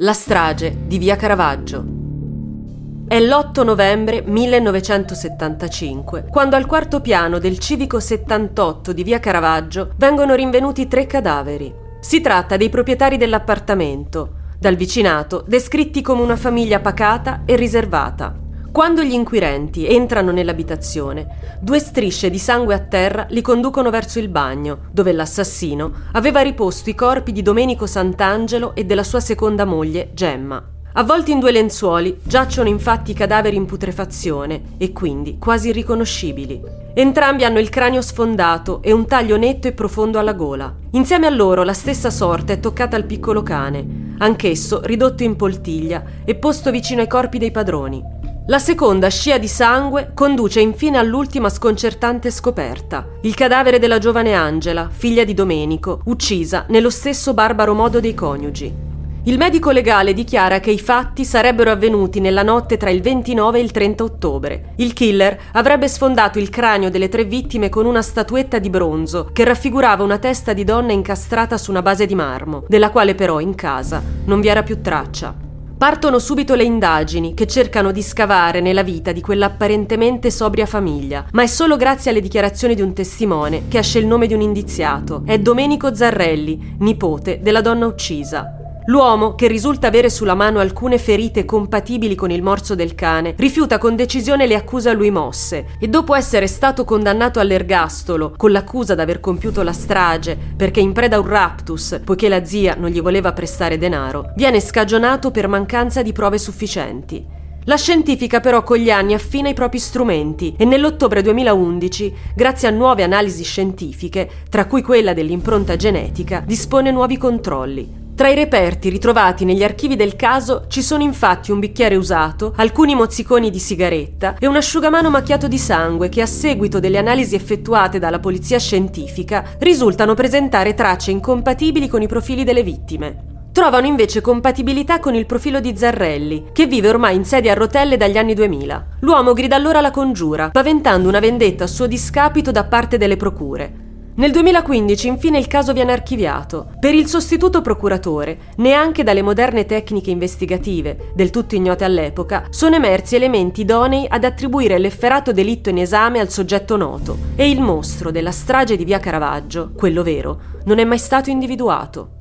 La strage di Via Caravaggio. È l'8 novembre 1975, quando al quarto piano del civico 78 di Via Caravaggio vengono rinvenuti tre cadaveri. Si tratta dei proprietari dell'appartamento, dal vicinato descritti come una famiglia pacata e riservata. Quando gli inquirenti entrano nell'abitazione, due strisce di sangue a terra li conducono verso il bagno, dove l'assassino aveva riposto i corpi di Domenico Sant'Angelo e della sua seconda moglie, Gemma. Avvolti in due lenzuoli, giacciono infatti i cadaveri in putrefazione e quindi quasi irriconoscibili. Entrambi hanno il cranio sfondato e un taglio netto e profondo alla gola. Insieme a loro la stessa sorte è toccata al piccolo cane, anch'esso ridotto in poltiglia e posto vicino ai corpi dei padroni. La seconda scia di sangue conduce infine all'ultima sconcertante scoperta, il cadavere della giovane Angela, figlia di Domenico, uccisa nello stesso barbaro modo dei coniugi. Il medico legale dichiara che i fatti sarebbero avvenuti nella notte tra il 29 e il 30 ottobre. Il killer avrebbe sfondato il cranio delle tre vittime con una statuetta di bronzo che raffigurava una testa di donna incastrata su una base di marmo, della quale però in casa non vi era più traccia. Partono subito le indagini che cercano di scavare nella vita di quell'apparentemente sobria famiglia, ma è solo grazie alle dichiarazioni di un testimone che esce il nome di un indiziato. È Domenico Zarrelli, nipote della donna uccisa. L'uomo, che risulta avere sulla mano alcune ferite compatibili con il morso del cane, rifiuta con decisione le accuse a lui mosse e dopo essere stato condannato all'ergastolo con l'accusa d'aver compiuto la strage perché in preda a un raptus, poiché la zia non gli voleva prestare denaro, viene scagionato per mancanza di prove sufficienti. La scientifica però con gli anni affina i propri strumenti e nell'ottobre 2011, grazie a nuove analisi scientifiche, tra cui quella dell'impronta genetica, dispone nuovi controlli. Tra i reperti ritrovati negli archivi del caso ci sono infatti un bicchiere usato, alcuni mozziconi di sigaretta e un asciugamano macchiato di sangue che a seguito delle analisi effettuate dalla polizia scientifica risultano presentare tracce incompatibili con i profili delle vittime. Trovano invece compatibilità con il profilo di Zarrelli, che vive ormai in sedia a rotelle dagli anni 2000. L'uomo grida allora la congiura, paventando una vendetta a suo discapito da parte delle procure. Nel 2015 infine il caso viene archiviato. Per il sostituto procuratore, neanche dalle moderne tecniche investigative, del tutto ignote all'epoca, sono emersi elementi idonei ad attribuire l'efferato delitto in esame al soggetto noto e il mostro della strage di via Caravaggio, quello vero, non è mai stato individuato.